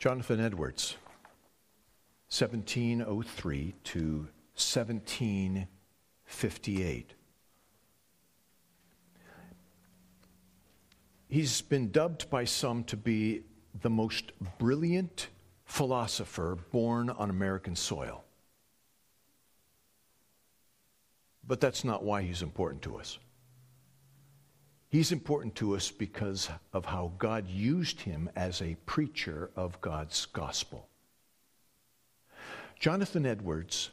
Jonathan Edwards, 1703 to 1758. He's been dubbed by some to be the most brilliant philosopher born on American soil. But that's not why he's important to us. He's important to us because of how God used him as a preacher of God's gospel. Jonathan Edwards,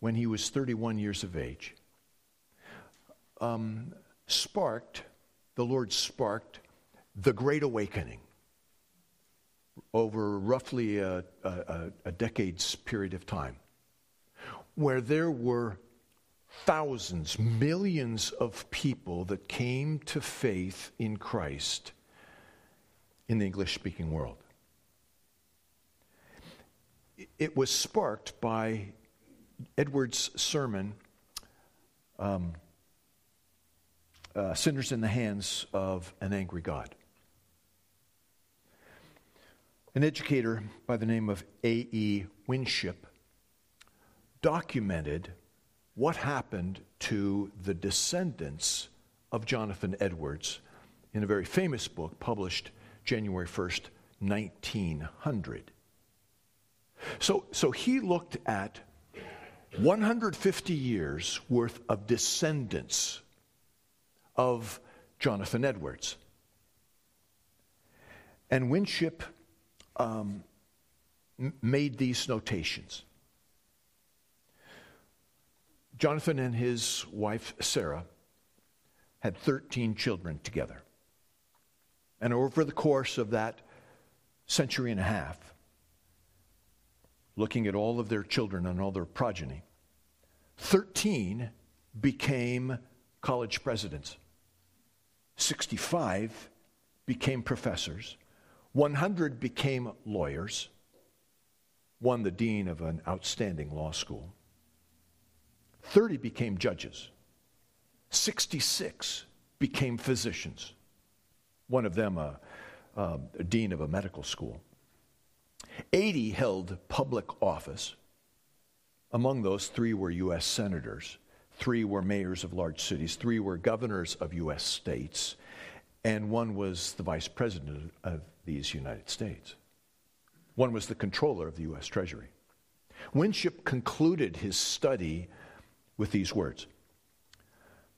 when he was 31 years of age, um, sparked, the Lord sparked the Great Awakening over roughly a, a, a decade's period of time, where there were thousands, millions of people that came to faith in Christ in the English speaking world. It was sparked by Edward's sermon, um, uh, Sinners in the Hands of an Angry God. An educator by the name of A.E. Winship documented what happened to the descendants of Jonathan Edwards in a very famous book published January 1st, 1900. So, so he looked at 150 years worth of descendants of Jonathan Edwards. And Winship um, made these notations. Jonathan and his wife, Sarah, had 13 children together. And over the course of that century and a half, looking at all of their children and all their progeny, 13 became college presidents, 65 became professors, 100 became lawyers, one the dean of an outstanding law school. 30 became judges, 66 became physicians, one of them a, a, dean of a medical school. 80 held public office. Among those, three were U.S. senators, three were mayors of large cities, three were governors of U.S. states, and one was the vice president of these United States. One was the controller of the U.S. Treasury. Winship concluded his study with these words.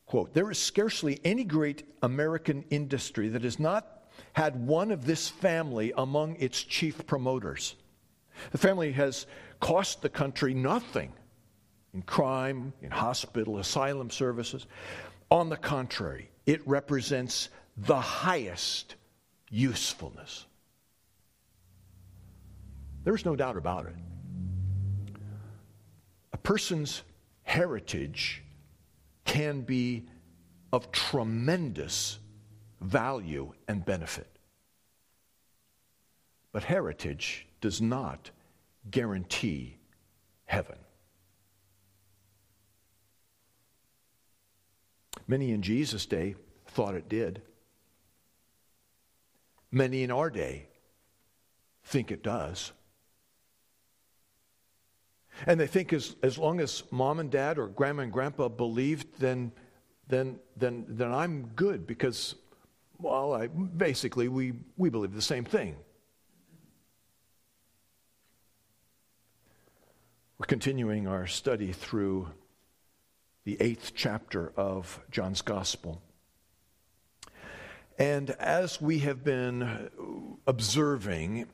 Quote there is scarcely any great american industry that has not had one of this family among its chief promoters. The family has cost the country nothing in crime in hospital asylum services. On the contrary it represents the highest usefulness. There's no doubt about it. A person's heritage can be of tremendous value and benefit. But heritage does not guarantee heaven. Many in Jesus' day thought it did. Many in our day think it does. And they think as, as long as mom and dad or grandma and grandpa believed, then, then, then, then I'm good because, well, I, basically, we, we believe the same thing. We're continuing our study through the eighth chapter of John's Gospel. And as we have been observing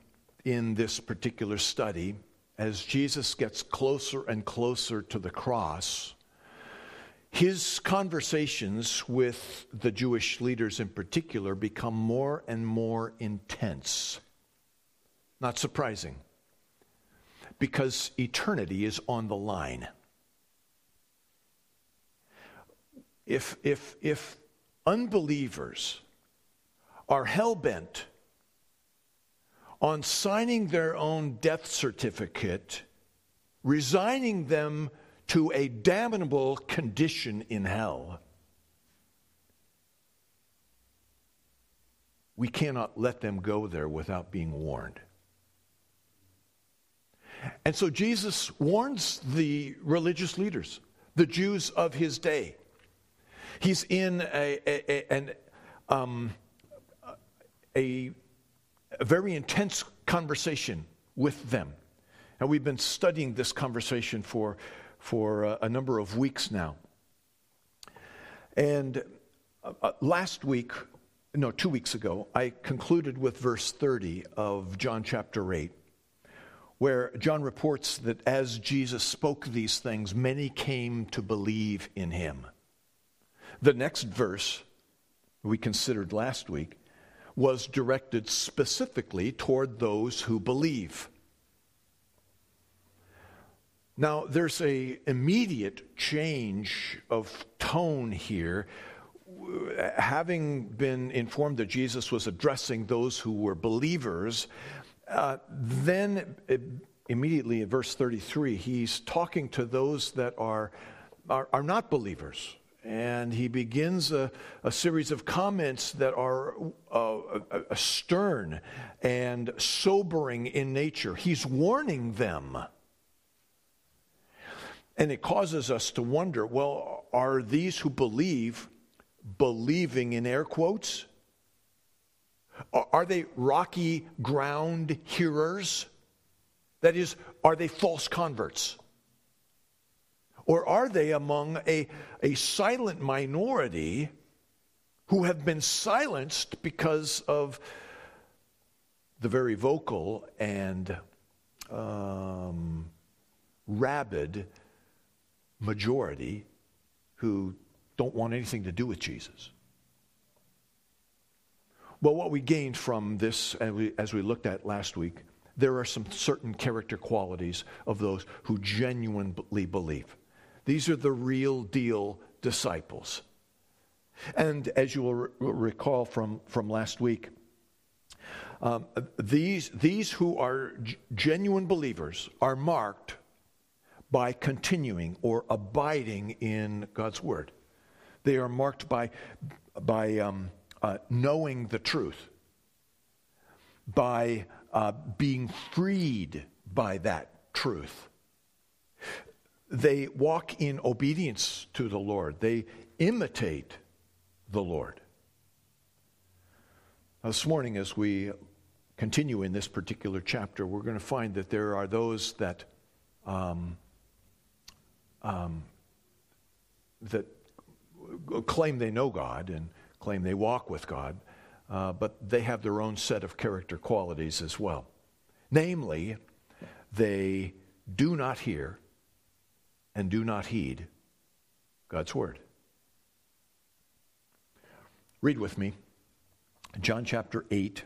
in this particular study, as Jesus gets closer and closer to the cross, his conversations with the Jewish leaders in particular become more and more intense. Not surprising, because eternity is on the line. If, if, if unbelievers are hell bent on signing their own death certificate, resigning them to a damnable condition in hell. We cannot let them go there without being warned. And so Jesus warns the religious leaders, the Jews of his day. He's in a, a, a an, um, a, a very intense conversation with them. And we've been studying this conversation for, for a, a number of weeks now. And uh, uh, last week, no, two weeks ago, I concluded with verse 30 of John chapter 8, where John reports that as Jesus spoke these things, many came to believe in him. The next verse we considered last week was directed specifically toward those who believe. Now, there's a immediate change of tone here having been informed that Jesus was addressing those who were believers, uh, then immediately in verse 33, he's talking to those that are, are, are not believers. And he begins a, a series of comments that are uh, stern and sobering in nature. He's warning them. And it causes us to wonder well, are these who believe believing in air quotes? Are they rocky ground hearers? That is, are they false converts? Or are they among a, a silent minority who have been silenced because of the very vocal and um, rabid majority who don't want anything to do with Jesus. Well, what we gained from this, as we, as we looked at last week, there are some certain character qualities of those who genuinely believe. These are the real deal disciples. And as you will re- recall from, from last week, um, these, these who are g- genuine believers are marked by continuing or abiding in God's Word. They are marked by, by um, uh, knowing the truth, by uh, being freed by that truth. They walk in obedience to the Lord, they imitate the Lord. Now, this morning, as we continue in this particular chapter, we're going to find that there are those that um, um, that claim they know God and claim they walk with God, uh, but they have their own set of character qualities as well. Namely, they do not hear and do not heed God's word. Read with me John chapter 8.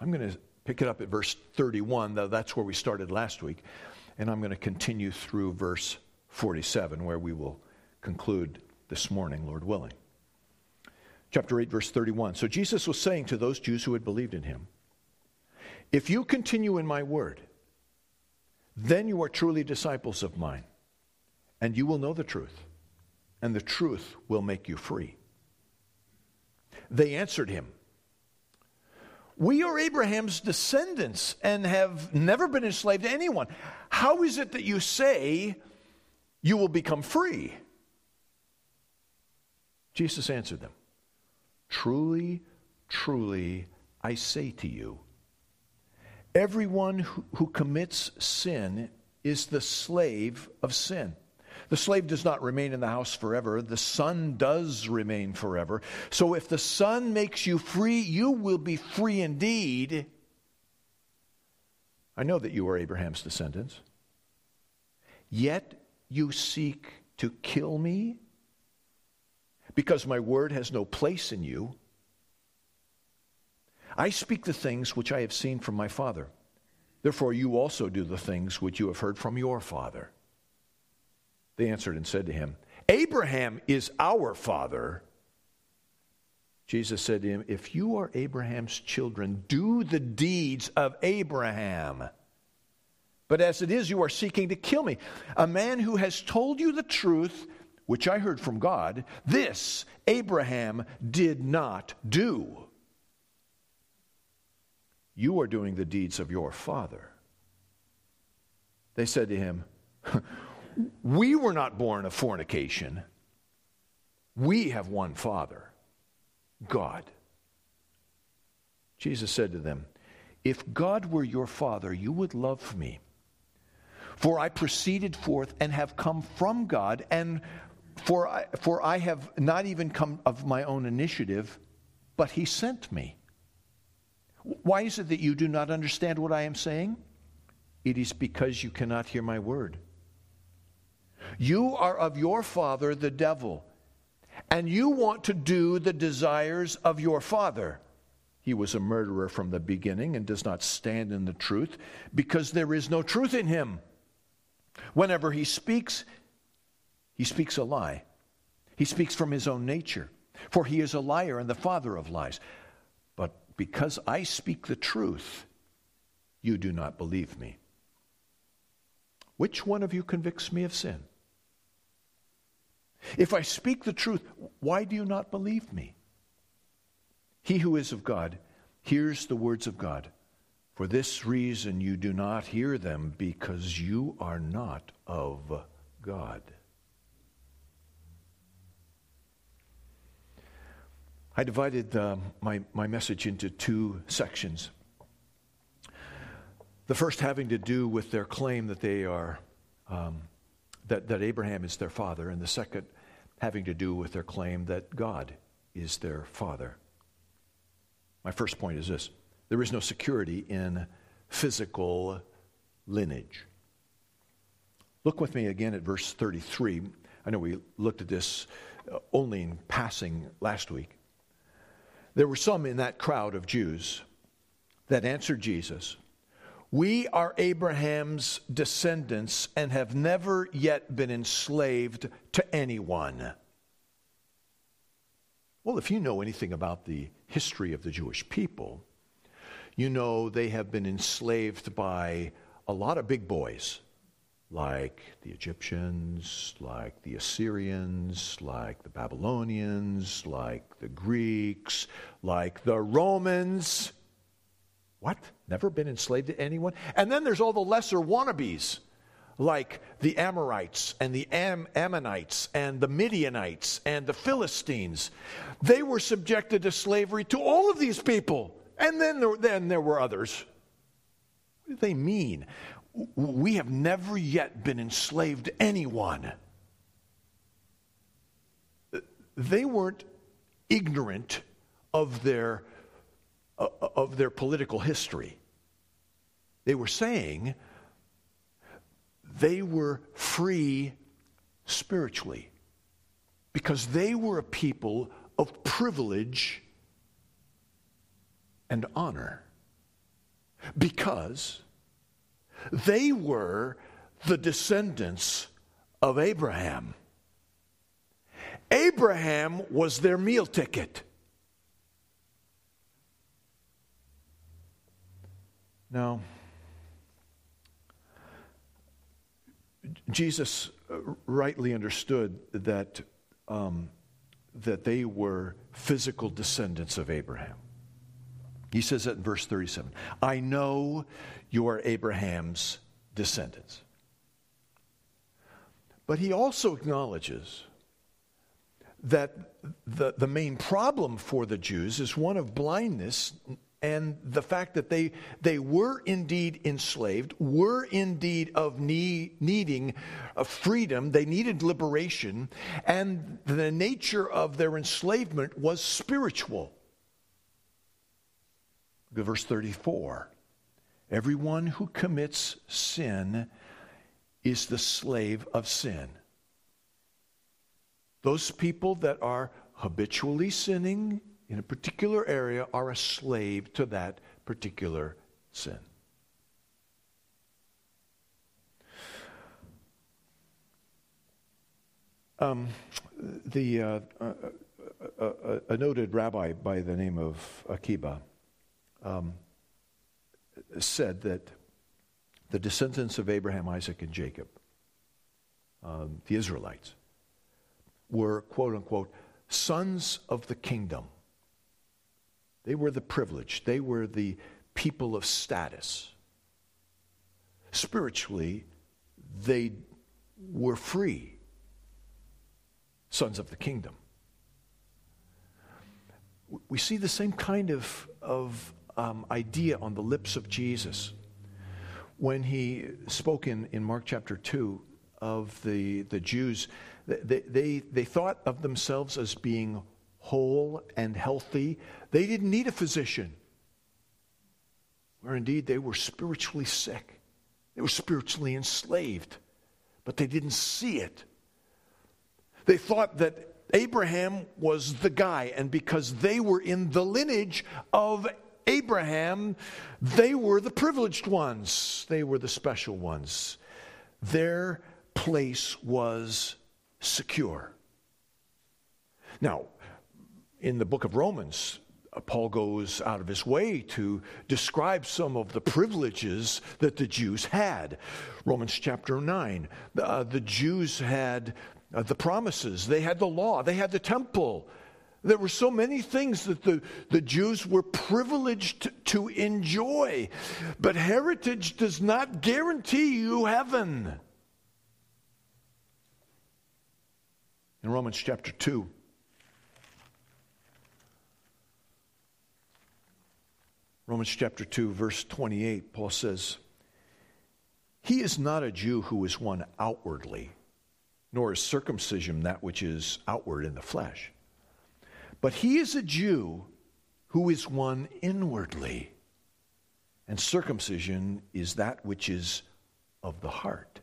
I'm going to pick it up at verse 31, though that's where we started last week, and I'm going to continue through verse 47, where we will conclude this morning, Lord willing. Chapter 8, verse 31. So Jesus was saying to those Jews who had believed in him, If you continue in my word, then you are truly disciples of mine, and you will know the truth, and the truth will make you free. They answered him, We are Abraham's descendants and have never been enslaved to anyone. How is it that you say you will become free? Jesus answered them Truly, truly, I say to you, everyone who, who commits sin is the slave of sin. The slave does not remain in the house forever. The son does remain forever. So if the son makes you free, you will be free indeed. I know that you are Abraham's descendants. Yet you seek to kill me because my word has no place in you. I speak the things which I have seen from my Father. Therefore, you also do the things which you have heard from your Father. They answered and said to him, Abraham is our Father. Jesus said to him, If you are Abraham's children, do the deeds of Abraham. But as it is, you are seeking to kill me, a man who has told you the truth which I heard from God, this Abraham did not do. You are doing the deeds of your father. They said to him, We were not born of fornication. We have one Father, God. Jesus said to them, If God were your Father, you would love me. For I proceeded forth and have come from God, and for I, for I have not even come of my own initiative, but He sent me. Why is it that you do not understand what I am saying? It is because you cannot hear my word. You are of your father, the devil, and you want to do the desires of your father. He was a murderer from the beginning and does not stand in the truth because there is no truth in him. Whenever he speaks, he speaks a lie. He speaks from his own nature, for he is a liar and the father of lies. But because I speak the truth, you do not believe me. Which one of you convicts me of sin? If I speak the truth, why do you not believe me? He who is of God hears the words of God. For this reason you do not hear them, because you are not of God. I divided uh, my, my message into two sections. The first having to do with their claim that they are, um, that, that Abraham is their father, and the second having to do with their claim that God is their father. My first point is this there is no security in physical lineage. Look with me again at verse 33. I know we looked at this uh, only in passing last week. There were some in that crowd of Jews that answered Jesus We are Abraham's descendants and have never yet been enslaved to anyone. Well, if you know anything about the history of the Jewish people, you know they have been enslaved by a lot of big boys, like the Egyptians, like the Assyrians, like the Babylonians, like the Greeks, like the Romans. What? Never been enslaved to anyone? And then there's all the lesser wannabes, like the Amorites and the Am- Ammonites and the Midianites and the Philistines. They were subjected to slavery to all of these people. And then there, then there were others. What do they mean? We have never yet been enslaved to anyone. They weren't ignorant of their, of their political history. They were saying they were free spiritually because they were a people of privilege and honor because they were the descendants of Abraham. Abraham was their meal ticket. Now, Jesus rightly understood that, um, that they were physical descendants of Abraham. He says that in verse 37 I know you are Abraham's descendants. But he also acknowledges that the, the main problem for the Jews is one of blindness and the fact that they, they were indeed enslaved, were indeed of need, needing of freedom, they needed liberation, and the nature of their enslavement was spiritual verse 34 Everyone who commits sin is the slave of sin. Those people that are habitually sinning in a particular area are a slave to that particular sin. Um, the, uh, uh, uh, a noted rabbi by the name of Akiba um, said that the descendants of Abraham, Isaac, and Jacob, um, the Israelites, were quote unquote sons of the kingdom. They were the privileged, they were the people of status. Spiritually, they were free sons of the kingdom. We see the same kind of, of um, idea on the lips of Jesus when he spoke in, in Mark chapter 2 of the, the Jews. They, they, they thought of themselves as being whole and healthy. They didn't need a physician, where indeed they were spiritually sick. They were spiritually enslaved, but they didn't see it. They thought that Abraham was the guy, and because they were in the lineage of Abraham, they were the privileged ones, they were the special ones. Their place was secure. Now, in the book of Romans, uh, Paul goes out of his way to describe some of the privileges that the Jews had. Romans chapter 9, uh, the Jews had uh, the promises, they had the law, they had the temple. There were so many things that the, the Jews were privileged to enjoy. But heritage does not guarantee you heaven. In Romans chapter 2, Romans chapter 2, verse 28, Paul says, He is not a Jew who is one outwardly, nor is circumcision that which is outward in the flesh. But he is a Jew who is one inwardly, and circumcision is that which is of the heart.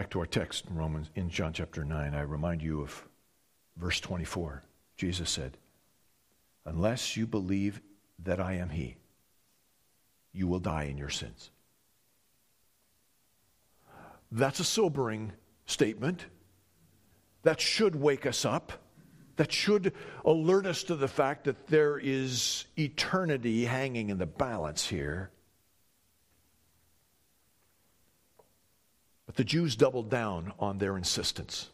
Back to our text in Romans in John chapter 9, I remind you of verse 24. Jesus said, Unless you believe that I am He, you will die in your sins. That's a sobering statement. That should wake us up. That should alert us to the fact that there is eternity hanging in the balance here. But the Jews doubled down on their insistence.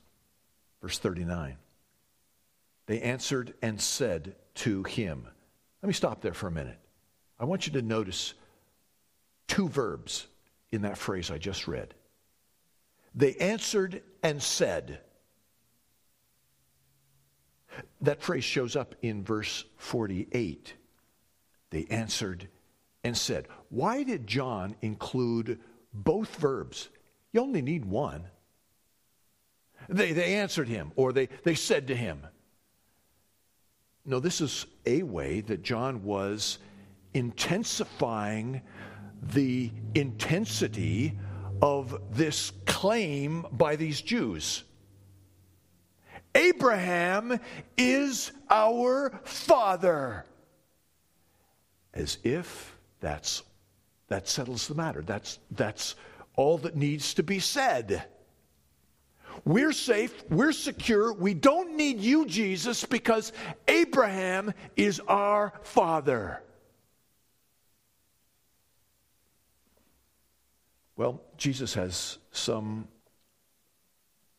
Verse 39. They answered and said to him, Let me stop there for a minute. I want you to notice two verbs in that phrase I just read. They answered and said. That phrase shows up in verse 48. They answered and said. Why did John include both verbs? You only need one. They, they answered him, or they, they said to him. No, this is a way that John was intensifying the intensity of this claim by these Jews. Abraham is our father. As if that's, that settles the matter. That's, that's all that needs to be said. We're safe, we're secure, we don't need you, Jesus, because Abraham is our father. Well, Jesus has some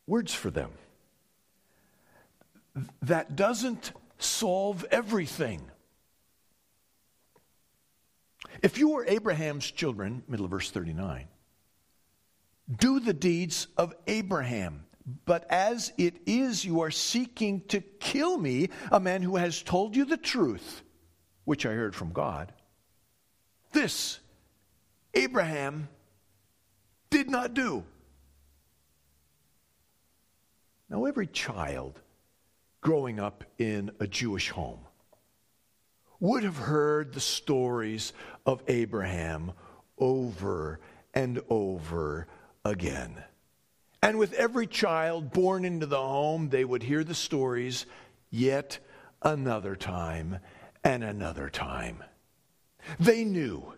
words for them. That doesn't solve everything. If you were Abraham's children, middle of verse 39, do the deeds of Abraham. But as it is, you are seeking to kill me, a man who has told you the truth, which I heard from God. This Abraham did not do. Now, every child growing up in a Jewish home would have heard the stories of Abraham over and over again. And with every child born into the home, they would hear the stories yet another time and another time. They knew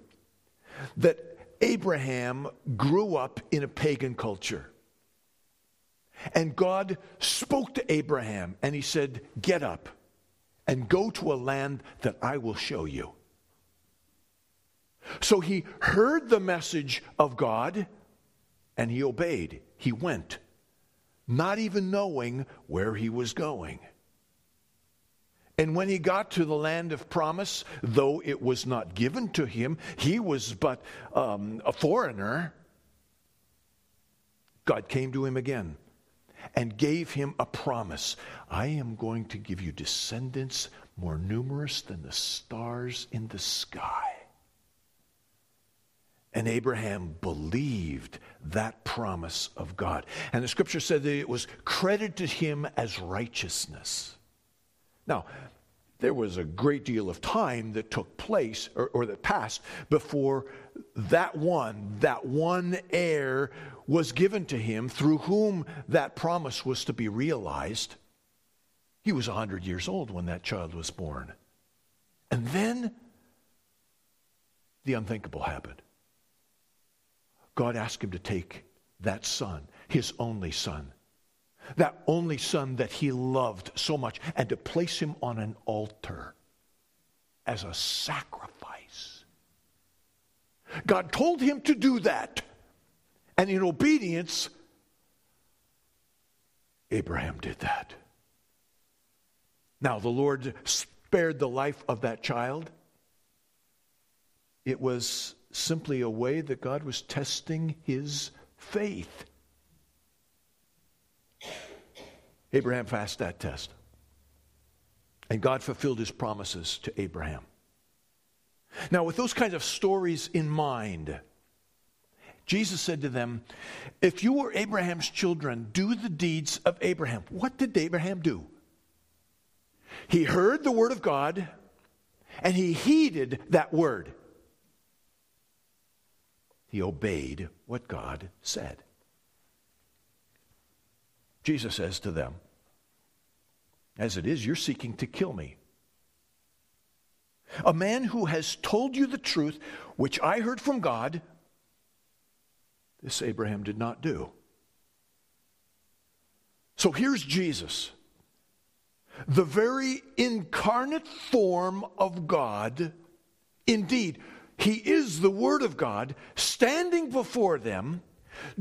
that Abraham grew up in a pagan culture. And God spoke to Abraham and he said, Get up and go to a land that I will show you. So he heard the message of God and he obeyed. He went, not even knowing where he was going. And when he got to the land of promise, though it was not given to him, he was but um, a foreigner. God came to him again and gave him a promise I am going to give you descendants more numerous than the stars in the sky. And Abraham believed that promise of God. And the scripture said that it was credited to him as righteousness. Now, there was a great deal of time that took place or, or, that passed before that one, that one heir was given to him through whom that promise was to be realized. He was 100 years old when that child was born. And then the unthinkable happened. God asked him to take that son, his only son, that only son that he loved so much, and to place him on an altar as a sacrifice. God told him to do that. And in obedience, Abraham did that. Now, the Lord spared the life of that child. It was simply a way that God was testing his faith. Abraham passed that test. And God fulfilled his promises to Abraham. Now, with those kinds of stories in mind, Jesus said to them, If you were Abraham's children, do the deeds of Abraham. What did Abraham do? He heard the word of God and he heeded that word. He obeyed what God said. Jesus says to them, As it is, you're seeking to kill me. A man who has told you the truth, which I heard from God, this Abraham did not do. So here's Jesus the very incarnate form of God. Indeed, he is the Word of God standing before them,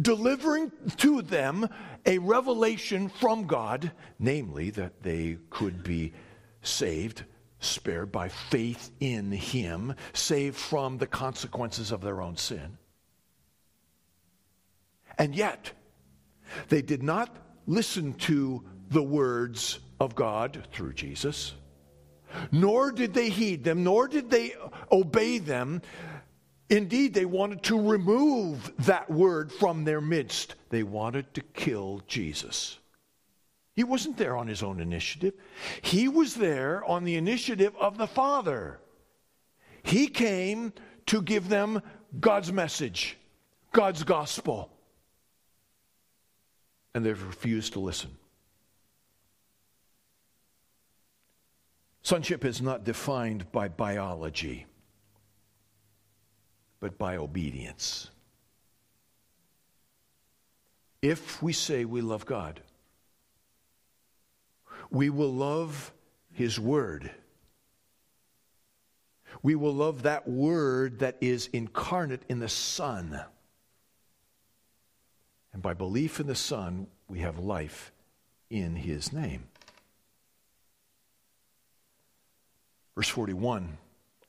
delivering to them a revelation from God, namely that they could be saved, spared by faith in Him, saved from the consequences of their own sin. And yet, they did not listen to the words of God through Jesus, nor did they heed them, nor did they obey them. Indeed, they wanted to remove that word from their midst. They wanted to kill Jesus. He wasn't there on his own initiative, he was there on the initiative of the Father. He came to give them God's message, God's gospel. And they've refused to listen. Sonship is not defined by biology, but by obedience. If we say we love God, we will love His Word. We will love that Word that is incarnate in the Son. And by belief in the Son, we have life in His name. Verse 41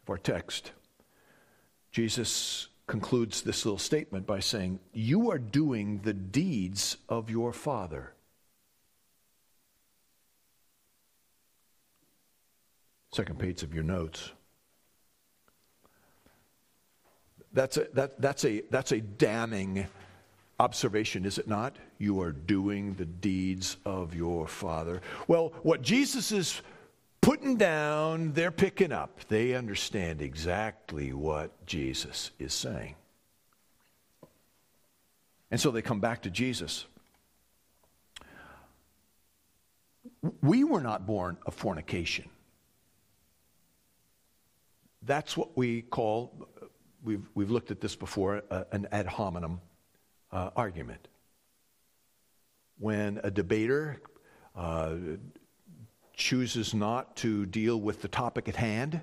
of our text, Jesus concludes this little statement by saying, You are doing the deeds of your Father. Second page of your notes. That's a, that, that's, a, that's a damning observation, is it not? You are doing the deeds of your Father. Well, what Jesus is putting down, they're picking up. They understand exactly what Jesus is saying. And so they come back to Jesus. We were not born of fornication. That's what we call, we've, we've looked at this before, uh, an ad hominem uh, argument. When a debater uh, chooses not to deal with the topic at hand,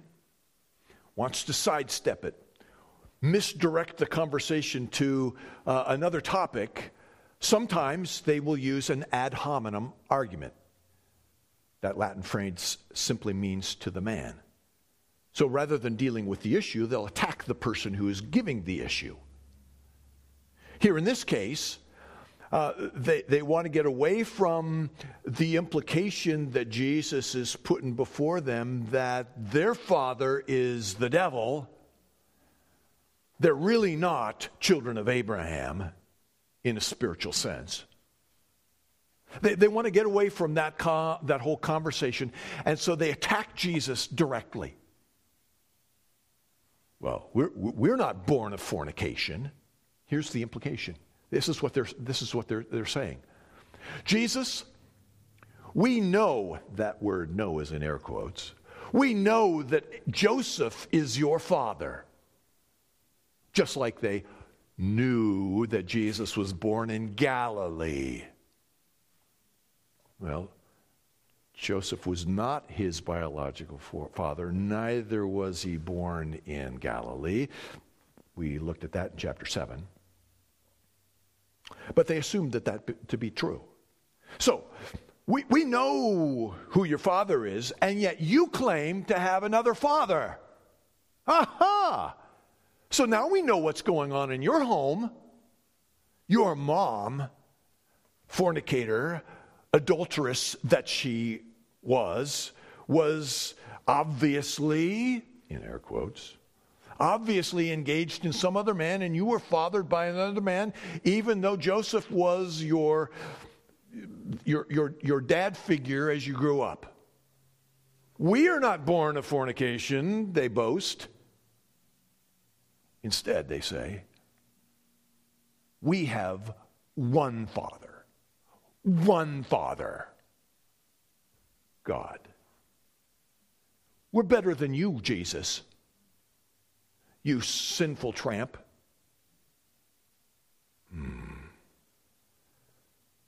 wants to sidestep it, misdirect the conversation to uh, another topic, sometimes they will use an ad hominem argument. That Latin phrase simply means to the man. So rather than dealing with the issue, they'll attack the person who is giving the issue. Here in this case, uh, they, they want to get away from the implication that Jesus is putting before them that their father is the devil. They're really not children of Abraham in a spiritual sense. They, they want to get away from that, co- that whole conversation, and so they attack Jesus directly. Well, we're, we're not born of fornication. Here's the implication. This is what they're, this is what they're, they're saying. Jesus, we know that word know is in air quotes. We know that Joseph is your father. Just like they knew that Jesus was born in Galilee. Well, Joseph was not his biological father, neither was he born in Galilee. We looked at that in chapter 7. But they assumed that that to be true. So, we, we know who your father is, and yet you claim to have another father. Aha! So now we know what's going on in your home. Your mom, fornicator, adulteress that she was, was obviously, in air quotes, obviously engaged in some other man, and you were fathered by another man, even though Joseph was your, your, your, your dad figure as you grew up. We are not born of fornication, they boast. Instead, they say, we have one Father one Father God. We're better than you, Jesus. You sinful tramp. Hmm.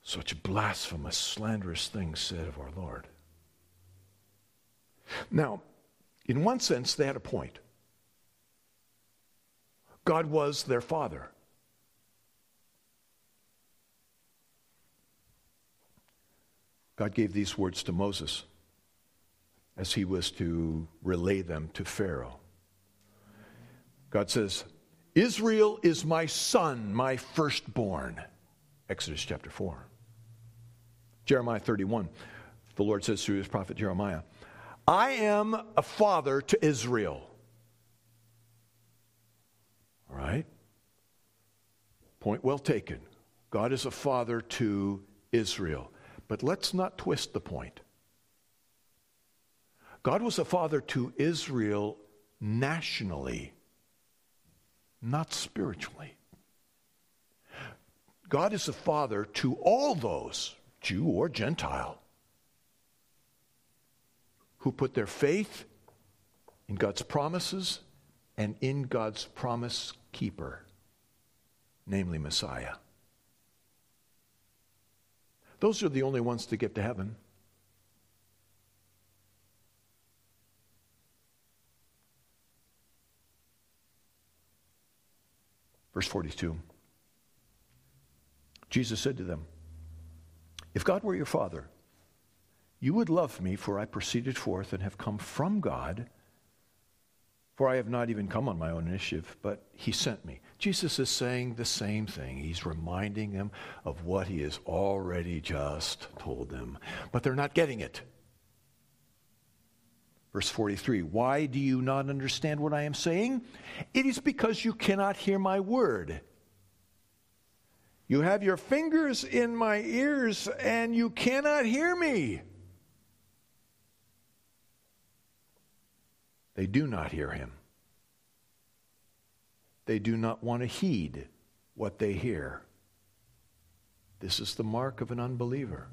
Such blasphemous, slanderous things said of our Lord. Now, in one sense, they had a point. God was their father. God gave these words to Moses as he was to relay them to Pharaoh. God says, Israel is my son, my firstborn. Exodus chapter 4. Jeremiah 31, the Lord says through his prophet Jeremiah, I am a father to Israel. All right? Point well taken. God is a father to Israel. But let's not twist the point. God was a father to Israel nationally, not spiritually. God is a father to all those, Jew or Gentile, who put their faith in God's promises and in God's promise keeper, namely Messiah. Those are the only ones to get to heaven. Verse 42. Jesus said to them, If God were your Father, you would love me, for I proceeded forth and have come from God. For I have not even come on my own initiative, but he sent me. Jesus is saying the same thing. He's reminding them of what he has already just told them, but they're not getting it. Verse 43 Why do you not understand what I am saying? It is because you cannot hear my word. You have your fingers in my ears and you cannot hear me. They do not hear him. They do not want to heed what they hear. This is the mark of an unbeliever.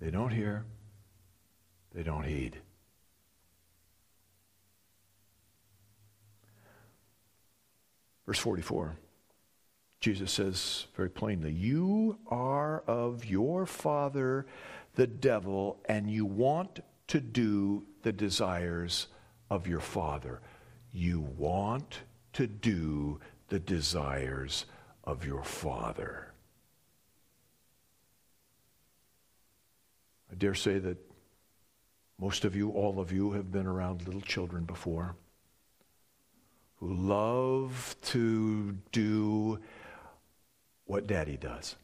They don't hear, they don't heed. Verse 44, Jesus says very plainly, You are of your father, the devil, and you want to do the desires of your Father. You want to do the desires of your Father. I dare say that Most of you, all of you, have been around little children before who love to do what daddy does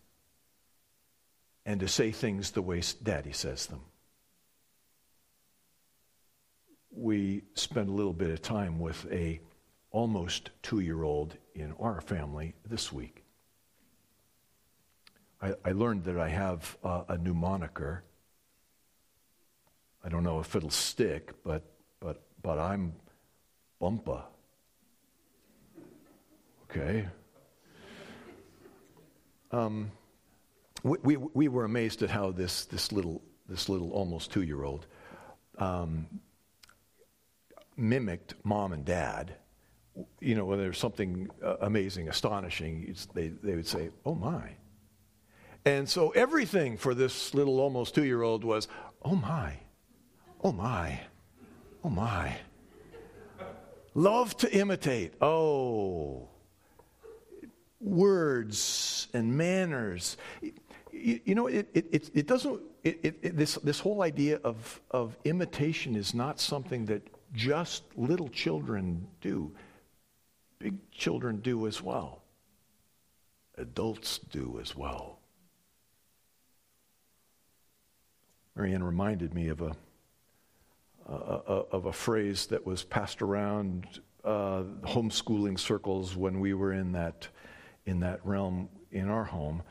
and to say things the way daddy says them. We spent a little bit of time with a almost two year old in our family this week. I, I learned that I have a new moniker. I don't know if it'll stick, but, but, but I'm Bumpa. Okay? Um, we, we, we, were amazed at how this, this, little, this little almost two year old um, mimicked mom and dad. You know, when there's something uh, amazing, astonishing, they, they would say, Oh my. And so everything for this little almost two year old was, Oh my, oh my, oh my. Love to imitate. Oh words and manners. You, you know, it, it, it doesn't, it, it, this, this whole idea of, of imitation is not something that just little children do. Big children do as well. Adults do as well. Marianne reminded me of a, of a phrase that was passed around uh, homeschooling circles when we were in that in that realm in our home,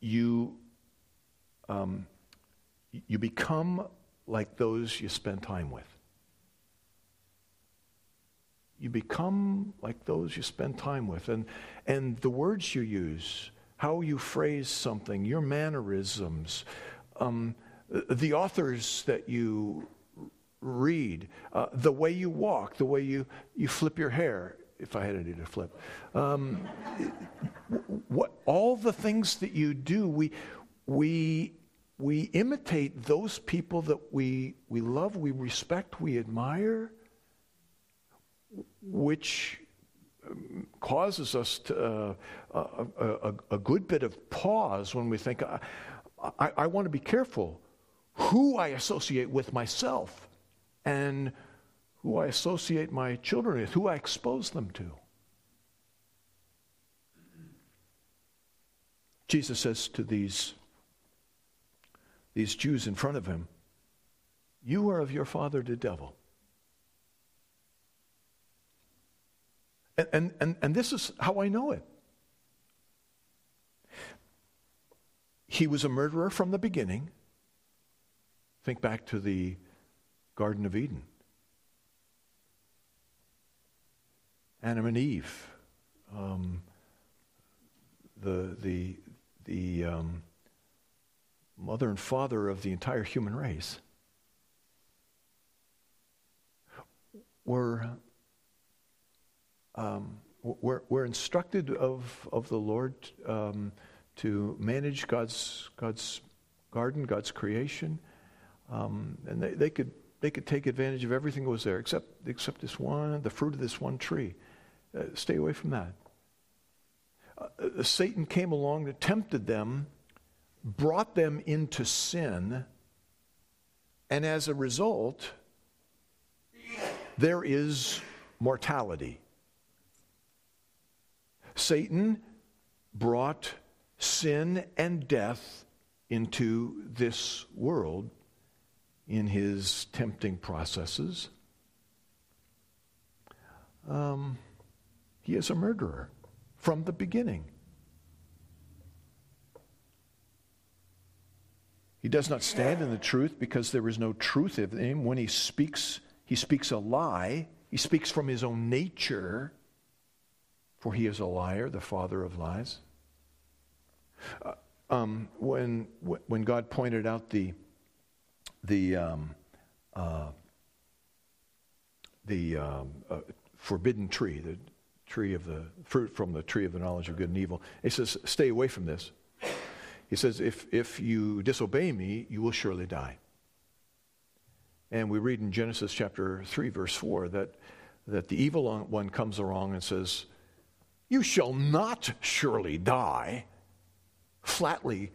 you, um, you become like those you spend time with. You become like those you spend time with. And, and the words you use, how you phrase something, your mannerisms, um, the authors that you read, uh, the way you walk, the way you, you flip your hair, if I had any to flip. Um, what, all the things that you do, we, we, we imitate those people that we, we love, we respect, we admire, which um, causes us to, uh, a, a, a, good bit of pause when we think, I, I, I want to be careful who I associate with myself and who I associate my children with, who I expose them to. Jesus says to these, these Jews in front of him, You are of your father, the devil. And, and, and, and this is how I know it. He was a murderer from the beginning. Think back to the Garden of Eden. Adam and Eve, um, the, the, the um, mother and father of the entire human race, were, um, were, were instructed of, of the Lord um, to manage God's, God's garden, God's creation. Um, and they, they, could, they could take advantage of everything that was there except, except this one, the fruit of this one tree. Uh, stay away from that. Uh, uh, Satan came along and tempted them, brought them into sin, and as a result, there is mortality. Satan brought sin and death into this world in his tempting processes. Um, he is a murderer from the beginning. He does not stand in the truth because there is no truth in him. When he speaks, he speaks a lie. He speaks from his own nature, for he is a liar, the father of lies. Uh, um, when, when God pointed out the, the, um, uh, the um, uh, forbidden tree, the tree of the fruit from the tree of the knowledge of good and evil. He says, Stay away from this. He says, If, if you disobey me, you will surely die. And we read in Genesis chapter 3, verse 4, that, that the evil one comes along and says, You shall not surely die, flatly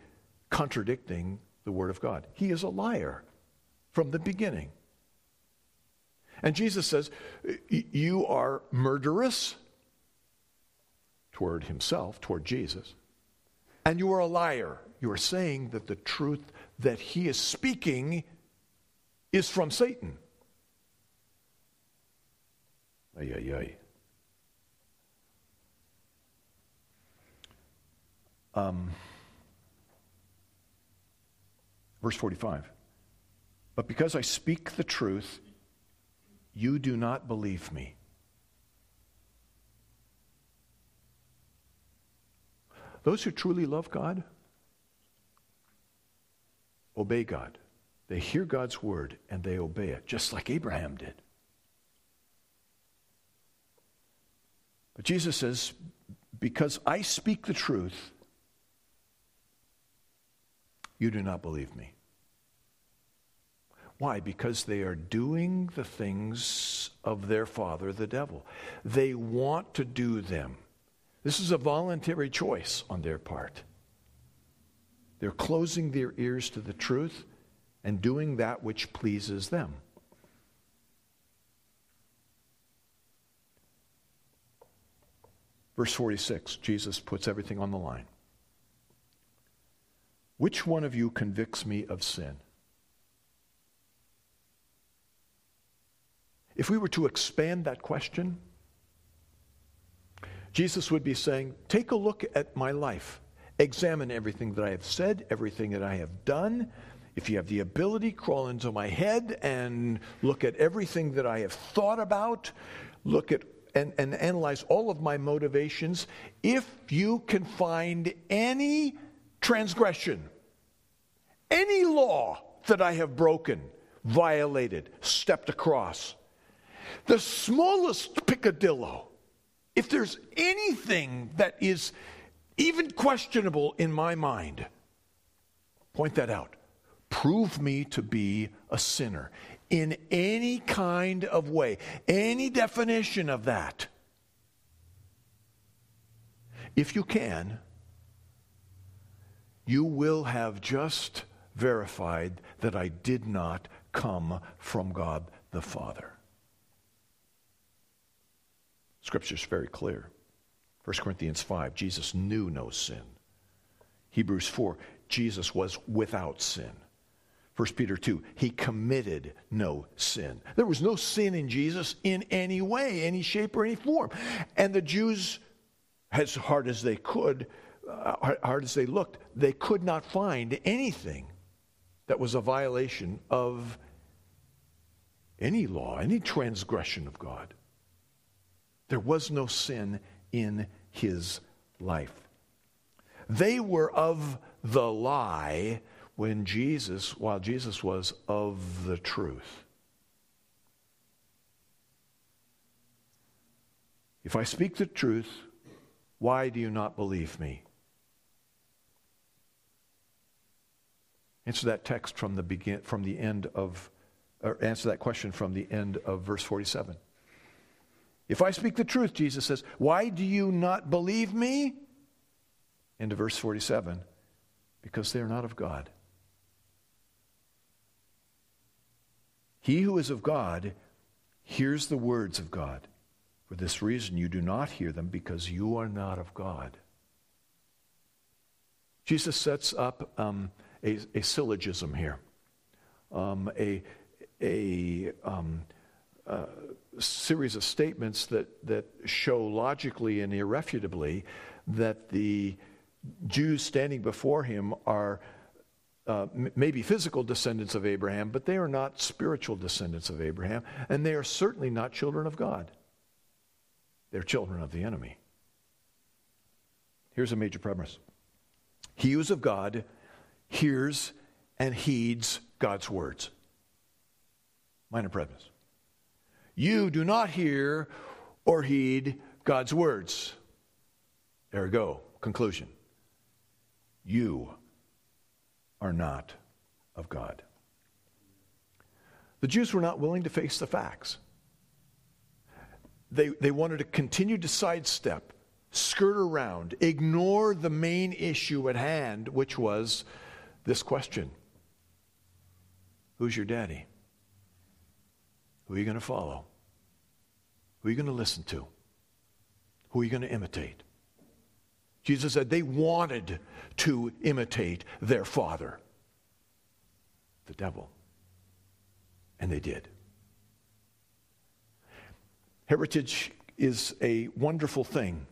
contradicting the word of God. He is a liar. from the beginning. And Jesus says, You are murderous toward himself, toward Jesus, and you are a liar. You are saying that the truth that he is speaking is from Satan. Ay, ay, ay. Um, verse 45. But because I speak the truth, you do not believe me. Those who truly love God obey God. They hear God's word and they obey it, just like Abraham did. But Jesus says, Because I speak the truth, you do not believe me. Why? Because they are doing the things of their father, the devil. They want to do them. This is a voluntary choice on their part. They're closing their ears to the truth and doing that which pleases them. Verse 46, Jesus puts everything on the line. Which one of you convicts me of sin? If we were to expand that question, Jesus would be saying, Take a look at my life. Examine everything that I have said, everything that I have done. If you have the ability, crawl into my head and look at everything that I have thought about, look at and, and analyze all of my motivations. If you can find any transgression, any law that I have broken, violated, stepped across, the smallest picadillo, if there's anything that is even questionable in my mind, point that out. Prove me to be a sinner in any kind of way, any definition of that. If you can, you will have just verified that I did not come from God the Father. Scripture is very clear. 1 Corinthians 5, Jesus knew no sin. Hebrews 4, Jesus was without sin. 1 Peter 2, he committed no sin. There was no sin in Jesus in any way, any shape, or any form. And the Jews, as hard as they could, uh, hard as they looked, they could not find anything that was a violation of any law, any transgression of God. There was no sin in his life. They were of the lie when Jesus, while Jesus was of the truth. If I speak the truth, why do you not believe me? Answer that text from the begin from the end of or answer that question from the end of verse 47. If I speak the truth, Jesus says, why do you not believe me? Into verse 47 because they are not of God. He who is of God hears the words of God. For this reason, you do not hear them because you are not of God. Jesus sets up um, a, a, syllogism here, um, a, a um, uh, series of statements that, that show logically and irrefutably that the Jews standing before him are uh, maybe physical descendants of Abraham, but they are not spiritual descendants of Abraham, and they are certainly not children of God. They're children of the enemy. Here's a major premise He who is of God hears and heeds God's words. Minor premise. You do not hear or heed God's words. Ergo, conclusion. You are not of God. The Jews were not willing to face the facts. They, they wanted to continue to sidestep, skirt around, ignore the main issue at hand, which was this question Who's your daddy? Who are you going to follow? Who are you going to listen to? Who are you going to imitate? Jesus said they wanted to imitate their father, the devil. And they did. Heritage is a wonderful thing.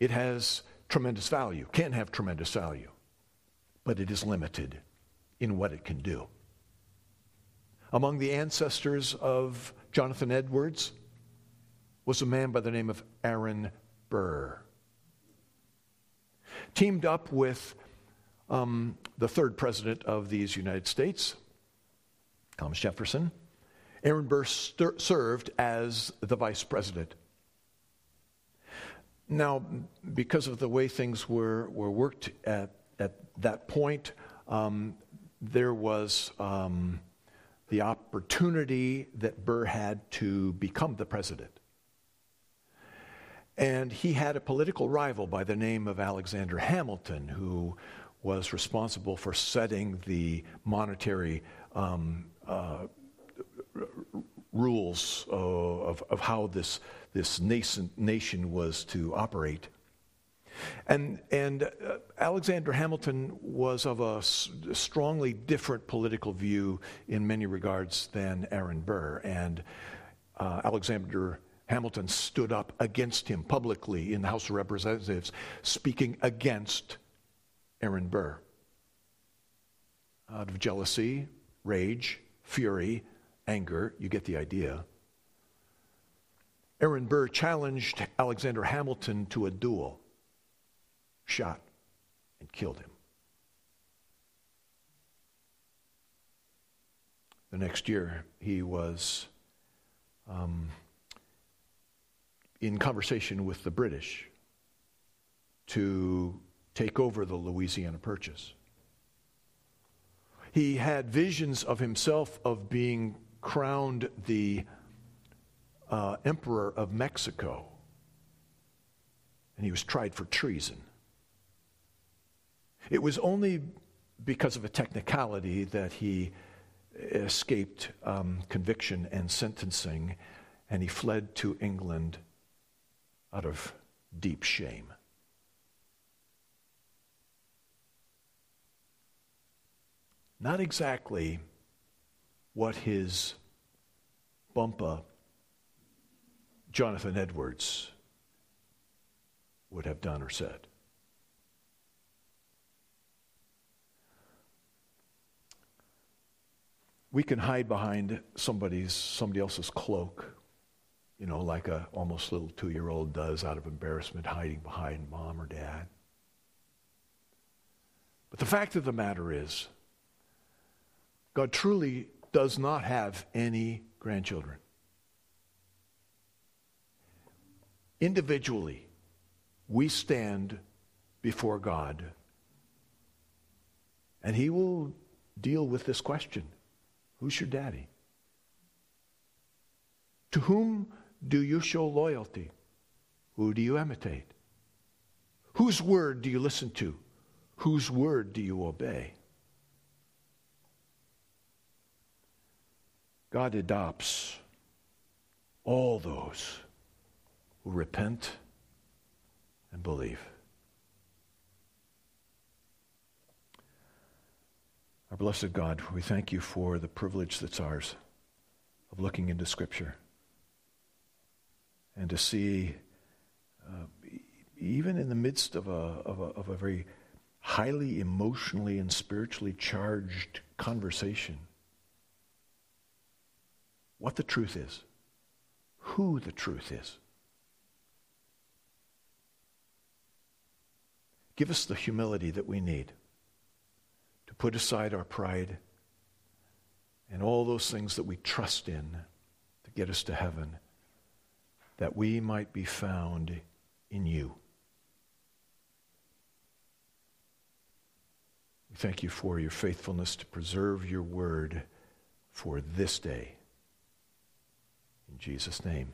It has tremendous value, can have tremendous value, but it is limited in what it can do. Among the ancestors of Jonathan Edwards was a man by the name of Aaron Burr. Teamed up with um, the third president of these United States, Thomas Jefferson, Aaron Burr served as the vice president. Now, because of the way things were, were worked at, at that point, um, there was um, the opportunity that Burr had to become the president. And he had a political rival by the name of Alexander Hamilton, who was responsible for setting the monetary um, uh, rules of, of how this, this nascent nation was to operate. And, and uh, Alexander Hamilton was of a s- strongly different political view in many regards than Aaron Burr. And uh, Alexander Hamilton stood up against him publicly in the House of Representatives, speaking against Aaron Burr. Out of jealousy, rage, fury, anger, you get the idea. Aaron Burr challenged Alexander Hamilton to a duel, shot, and killed him. The next year, he was um, in conversation with the British to take over the Louisiana Purchase. He had visions of himself of being crowned the uh, emperor of Mexico, and he was tried for treason. It was only because of a technicality that he escaped um, conviction and sentencing, and he fled to England out of deep shame. Not exactly what his bumpa, Jonathan Edwards, would have done or said. We can hide behind somebody's somebody else's cloak, you know, like a almost little two-year-old does out of embarrassment, hiding behind mom or dad. But the fact of the matter is, God truly does not have any grandchildren. Individually, we stand before God, and He will deal with this question Who's your daddy? To whom do you show loyalty? Who do you imitate? Whose word do you listen to? Whose word do you obey? God adopts all those who repent and believe. Our blessed God, we thank you for the privilege that's ours of looking into Scripture and to see, uh, even in the midst of a, of, a, of a very highly emotionally and spiritually charged conversation, what the truth is, who the truth is. Give us the humility that we need to put aside our pride and all those things that we trust in to get us to heaven, that we might be found in you. We thank you for your faithfulness to preserve your word for this day. In Jesus' name.